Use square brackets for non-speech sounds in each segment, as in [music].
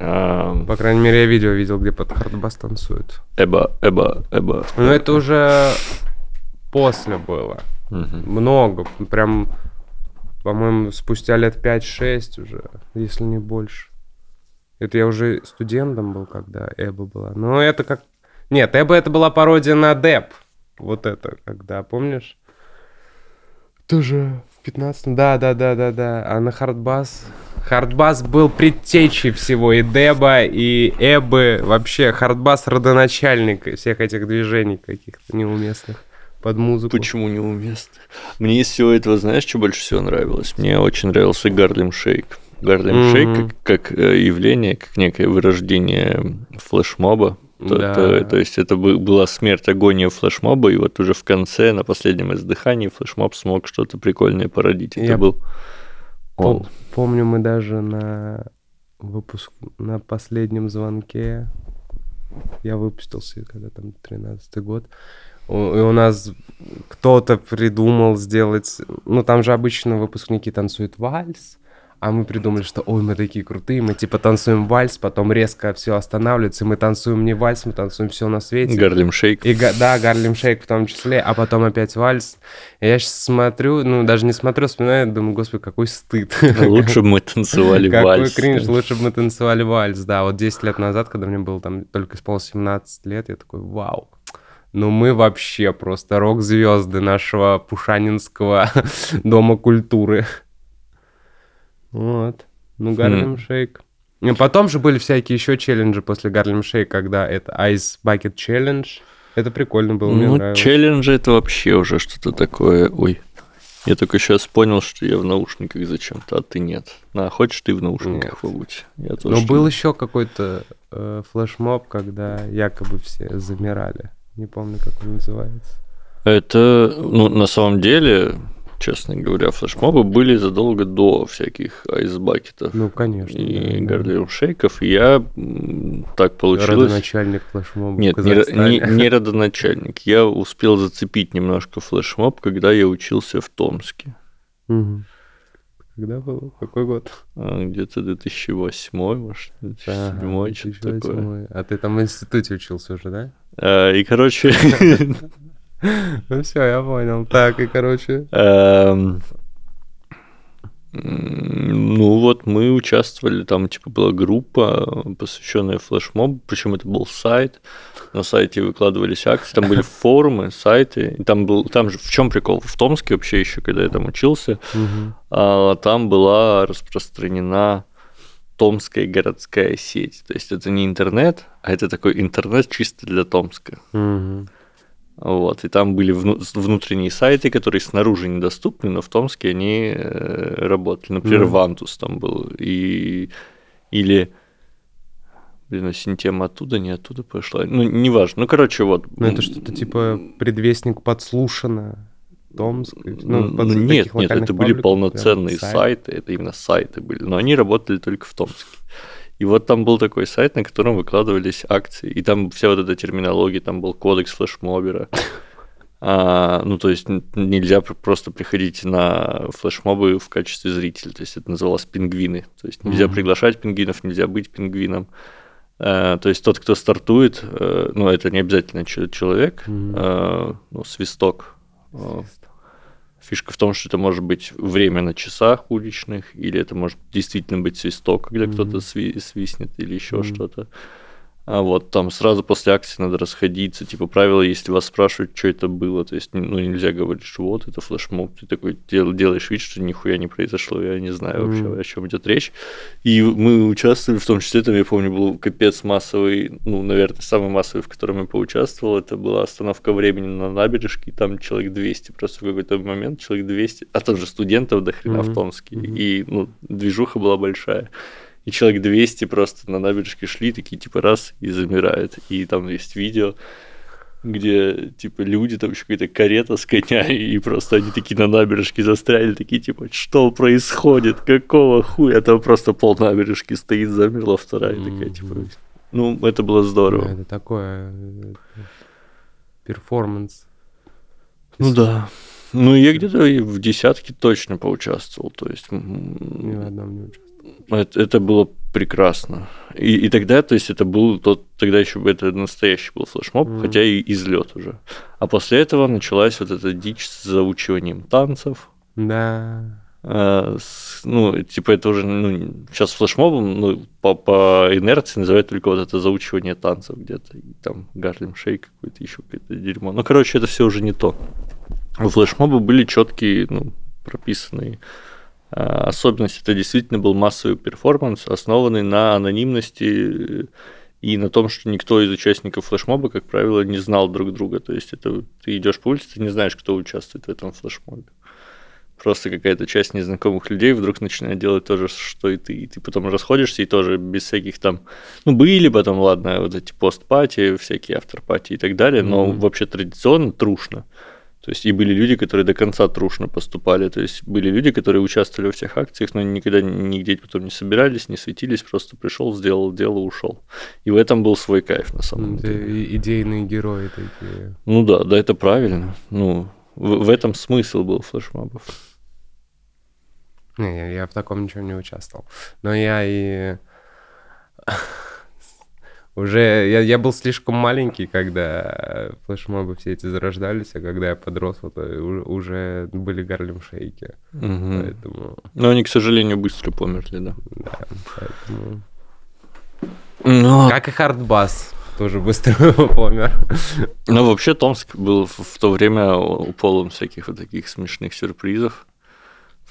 А, По крайней мере, я видео видел, где под хардбас танцуют. Эба, эба, эба. Но это уже после было. Много. Прям, по-моему, спустя лет 5-6 уже, если не больше. Это я уже студентом был, когда Эба была. Но это как... Нет, Эба это была пародия на Деп. Вот это, когда, помнишь? Тоже в 15 Да, да, да, да, да. А на Хардбас... Хардбас был предтечей всего и Деба, и Эбы. Вообще, Хардбас родоначальник всех этих движений каких-то неуместных под музыку. Почему неуместно? Мне из всего этого, знаешь, что больше всего нравилось? Мне очень нравился Гарлем Шейк. Гарлем. Шейк как, как, э, явление, как некое вырождение флешмоба. То, Да. то- то есть это бы- была смерть, агония флешмоба, и вот уже в конце, на последнем издыхании, флешмоб смог что-то прикольное породить. Это Я был он. Помню, мы даже на выпуск на последнем звонке я выпустился, когда там 13 год. И у нас кто-то придумал сделать... Ну, там же обычно выпускники танцуют вальс, а мы придумали, что, ой, мы такие крутые, мы типа танцуем вальс, потом резко все останавливается, мы танцуем не вальс, мы танцуем все на свете. Гарлем Шейк. И, да, Гарлем Шейк в том числе, а потом опять вальс. И я сейчас смотрю, ну, даже не смотрю, вспоминаю, думаю, господи, какой стыд. Лучше бы мы танцевали Какой вальс. кринж, лучше бы мы танцевали вальс, да. Вот 10 лет назад, когда мне было там только исполнилось 17 лет, я такой, вау. Ну мы вообще просто рок-звезды нашего Пушанинского [laughs] дома культуры. Вот. Ну, Гарлем Хм. Шейк. И потом же были всякие еще челленджи после Гарлем Шейк, когда это Ice Bucket Challenge. Это прикольно было, мне Ну, нравилось. челленджи это вообще уже что-то такое. Ой. Я только сейчас понял, что я в наушниках зачем-то, а ты нет. На, хочешь ты в наушниках Нет. побудь? Я Но тоже был не- еще какой-то э, флешмоб, когда якобы все замирали. Не помню, как он называется. Это, ну, на самом деле, честно говоря, флешмобы были задолго до всяких айсбакетов Ну, конечно. и да, да. гарлем шейков. И я так получилось... Родоначальник флешмоба Нет, не, не, не родоначальник. Я успел зацепить немножко флешмоб, когда я учился в Томске. Когда было? Какой год? А, Где-то 2008, может, 2007, что-то такое. 2008. А ты там в институте учился уже, да? А, И, короче, [laughs] Ну все, я понял. Так, и короче. эм, ну вот мы участвовали, там типа была группа, посвященная флешмобу, причем это был сайт, на сайте выкладывались акции, там были форумы, сайты, и там был, там же в чем прикол, в Томске вообще еще, когда я там учился, а, там была распространена Томская городская сеть. То есть это не интернет, а это такой интернет чисто для Томска. Мгм. Вот, и там были вну- внутренние сайты, которые снаружи недоступны, но в Томске они э, работали. Например, Мгм. Вантус там был. И... Или... Блин, а Синтема оттуда, не оттуда пошла. Ну, неважно. Ну, короче, вот. Ну, это что-то типа предвестник подслушано. Томск. Ну, под- ну, нет, нет, это были пабликов, полноценные прям сайт. сайты, это именно сайты были, но они работали только в Томске. И вот там был такой сайт, на котором выкладывались акции, и там вся вот эта терминология, там был кодекс флешмобера. [laughs] А, ну, то есть нельзя пр- просто приходить на флешмобы в качестве зрителя, то есть это называлось пингвины. То есть нельзя Мгм. приглашать пингвинов, нельзя быть пингвином. А, то есть тот, кто стартует, э, ну, это не обязательно чел- человек, Мгм. а, ну, свисток. а, Фишка в том, что это может быть время на часах уличных, или это может действительно быть свисток, когда Мгм. кто-то сви- свистнет, или еще Мгм. что-то. А вот там сразу после акции надо расходиться. Типа правило, если вас спрашивают, что это было, то есть ну, нельзя говорить, что вот это флешмоб, ты такой дел- делаешь вид, что нихуя не произошло, я не знаю вообще, Мгм. о чем идет речь. И мы участвовали, в том числе, там, я помню, был капец массовый, ну, наверное, самый массовый, в котором я поучаствовал, это была остановка времени на набережке, и там человек 200, просто в какой-то момент человек 200, а там же студентов до хрена в Мгм. Томске, Мгм. и, ну, движуха была большая. И человек 200 просто на набережке шли, такие типа раз и замирают. И там есть видео, где типа люди, там еще какая-то карета с коня, [laughs] и просто они такие на набережке застряли, такие типа, что происходит, какого хуя? Там просто пол набережки стоит, замерла вторая, такая типа, ну, это было Да, здорово. это такое э, перформанс. Ну да. Ну, я где-то в десятке точно поучаствовал, то есть... Ни в одном не участвовал. Это, это было прекрасно. И, и тогда, то есть, это был тот, тогда еще это настоящий был флешмоб, mm. хотя и излет уже. А после этого началась вот эта дичь с заучиванием танцев. Да. А, с, ну, типа, это уже, ну, сейчас флешмобом, ну, по, по инерции называют только вот это заучивание танцев где-то, и там Гарлем Шейк какой-то еще какое-то дерьмо. Ну, короче, это все уже не то. У флешмоба были четкие, ну, прописанные особенность это действительно был массовый перформанс, основанный на анонимности и на том, что никто из участников флешмоба, как правило, не знал друг друга. То есть это ты идешь по улице, ты не знаешь, кто участвует в этом флешмобе. Просто какая-то часть незнакомых людей вдруг начинает делать то же, что и ты. И ты потом расходишься, и тоже без всяких там... Ну, были потом, ладно, вот эти постпати, всякие автор-пати и так далее, но mm-hmm. вообще традиционно трушно. То есть и были люди, которые до конца трушно поступали. То есть были люди, которые участвовали во всех акциях, но никогда нигде потом не собирались, не светились, просто пришел, сделал дело, ушел. И в этом был свой кайф на самом это деле. Идейные герои такие. Ну да, да, это правильно. Ну, в, в этом смысл был флешмобов. Не, я в таком ничего не участвовал. Но я и уже я, я был слишком маленький, когда флешмобы все эти зарождались, а когда я подрос, вот э, уже были Гарлем Шейки. Угу. Поэтому... Но они, к сожалению, быстро померли, да. Да, поэтому... Но... Как и Хардбас тоже быстро [laughs] помер. Ну, вообще, Томск был в то время полон всяких вот таких смешных сюрпризов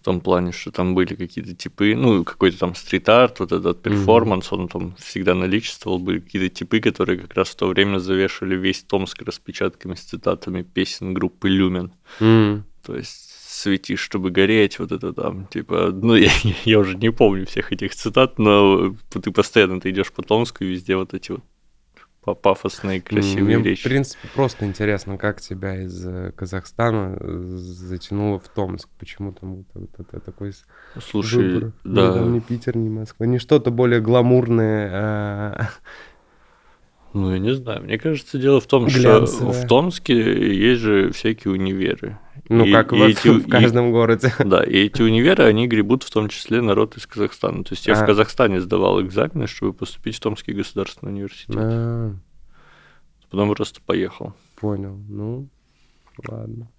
том плане, что там были какие-то типы, ну, какой-то там стрит-арт, вот этот перформанс, mm-hmm. он там всегда наличествовал, были какие-то типы, которые как раз в то время завешивали весь Томск распечатками с цитатами песен группы Люмен. Mm-hmm. То есть светишь, чтобы гореть, вот это там, типа, ну, [laughs] я, я уже не помню всех этих цитат, но ты постоянно ты идешь по Томску, и везде вот эти вот пафосные, красивые Мне, речи. в принципе, просто интересно, как тебя из э, Казахстана э, затянуло в Томск. Почему там вот, это такой Слушай, выбор? да. Ну, там не Питер, не Москва. Не что-то более гламурное. Ну, я не знаю. Мне кажется, дело в том, Глянцевое. что в Томске есть же всякие универы. Ну, и, как и вот эти, [laughs] в каждом и, городе. [laughs] Да, и эти универы, они гребут в том числе народ из Казахстана. То есть я а. в Казахстане сдавал экзамены, чтобы поступить в Томский государственный университет. А. Потом просто поехал. Понял. Ну, ладно.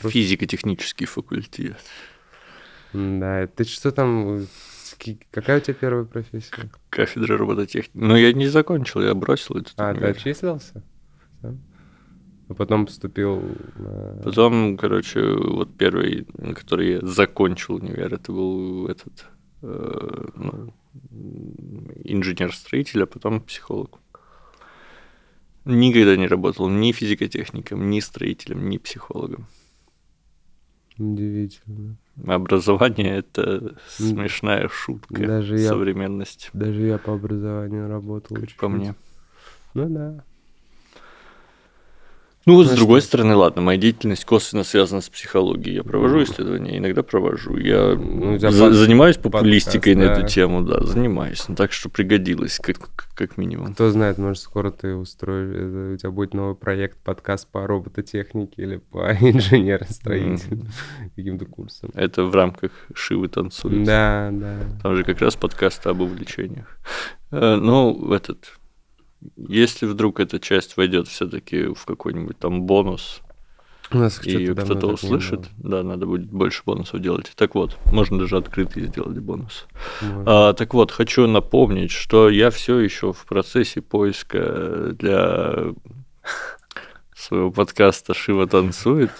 Физико-технический факультет. Да, ты что там Какая у тебя первая профессия? Кафедра робототехники. Ну, я не закончил, я бросил это. А, ты отчислился? А потом поступил на... Потом, короче, вот первый, который я закончил универ, это был этот э, ну, инженер-строитель, а потом психолог. Никогда не работал ни физикотехником, ни строителем, ни психологом. Удивительно. Образование это смешная шутка даже современности. Я, даже я по образованию работал. Как по мне. Ну да. Ну вот, с другой стороны, ладно, моя деятельность косвенно связана с психологией. Я провожу исследования, иногда провожу. Я ну, за- под... занимаюсь популистикой подкаст, на да. эту тему, да, занимаюсь. Ну, так что пригодилось, как, как минимум. Кто знает, может, скоро ты устроишь, э, у тебя будет новый проект, подкаст по робототехнике или по [laughs] инженеростроителю, mm-hmm. каким-то курсом. Это в рамках Шивы танцуют. Да, да. Там же как раз подкасты об увлечениях. Э, ну, этот если вдруг эта часть войдет все-таки в какой-нибудь там бонус, у нас и кто-то услышит, да, надо будет больше бонусов делать. Так вот, можно даже открытый сделать бонус. А, так вот, хочу напомнить, что я все еще в процессе поиска для своего подкаста Шива танцует.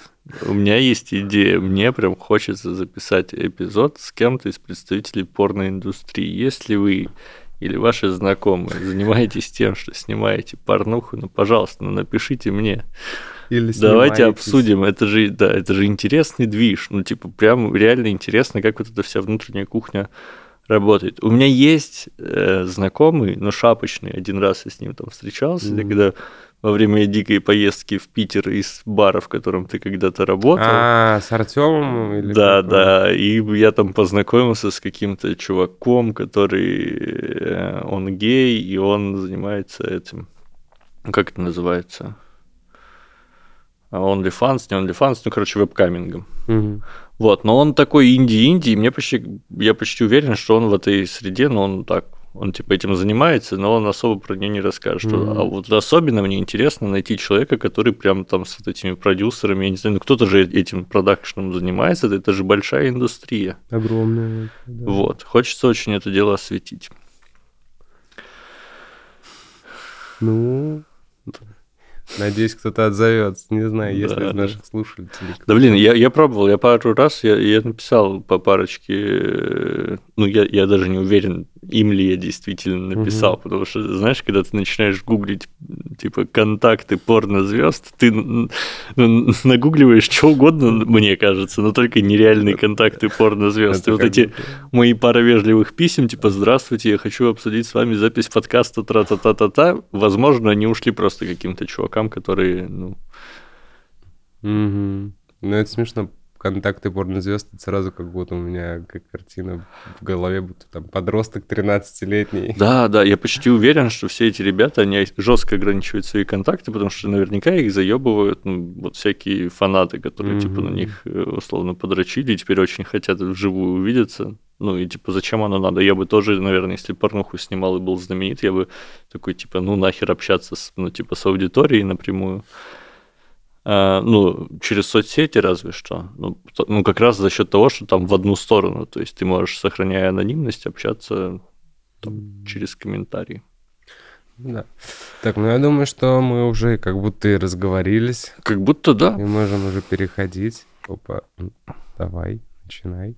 У меня есть идея, мне прям хочется записать эпизод с кем-то из представителей порноиндустрии. Если вы или ваши знакомые [laughs] занимаетесь тем, что снимаете порнуху, ну, пожалуйста, ну, напишите мне. Или Давайте обсудим. Это же, да, это же интересный движ. Ну, типа, прям реально интересно, как вот эта вся внутренняя кухня работает. У меня есть э, знакомый, но шапочный. Один раз я с ним там встречался, mm-hmm. когда во время дикой поездки в Питер из бара, в котором ты когда-то работал. А, с Артемом или Да, какой? да. И я там познакомился с каким-то чуваком, который э, он гей, и он занимается этим. Как это называется? OnlyFans, не OnlyFans, ну, короче, вебкамингом. Мгм. Вот, но он такой инди-инди, и мне почти, я почти уверен, что он в этой среде, но он так, он типа этим занимается, но он особо про нее не расскажет. Мгм. А вот особенно мне интересно найти человека, который прям там с вот этими продюсерами, я не знаю, ну кто-то же этим продакшеном занимается, это же большая индустрия. Огромное. да. Вот, хочется очень это дело осветить. Ну, надеюсь, кто-то отзовется. Не знаю, если Да, из да. наших слушателей. Да блин, я, я пробовал, я пару раз, я, я написал по парочке, э, ну я, я даже не уверен, им ли я действительно написал, Мгм. потому что, знаешь, когда ты начинаешь гуглить, типа, контакты порнозвезд, ты н- н- нагугливаешь что угодно, мне кажется, но только нереальные контакты порнозвезд. И вот эти мои пара вежливых писем, типа, здравствуйте, я хочу обсудить с вами запись подкаста тра-та-та-та-та, возможно, они ушли просто каким-то чувакам, которые, ну, Мгм. Ну, это смешно. Контакты порнозвезд, это сразу как будто у меня как картина в голове, будто там подросток 13-летний. Да, да, я почти уверен, что все эти ребята, они жестко ограничивают свои контакты, потому что наверняка их заебывают ну, вот всякие фанаты, которые типа на них э, условно подрочили и теперь очень хотят вживую увидеться. Ну и типа зачем оно надо? Я бы тоже, наверное, если порнуху снимал и был знаменит, я бы такой типа, ну нахер общаться с, ну типа с аудиторией напрямую. А, ну, через соцсети разве что. Ну, ну, как раз за счет того, что там в одну сторону. То есть ты можешь, сохраняя анонимность, общаться там, через комментарии. Да. Так, ну я думаю, что мы уже как будто и разговорились, Как будто да. и можем уже переходить. Опа, давай, начинай.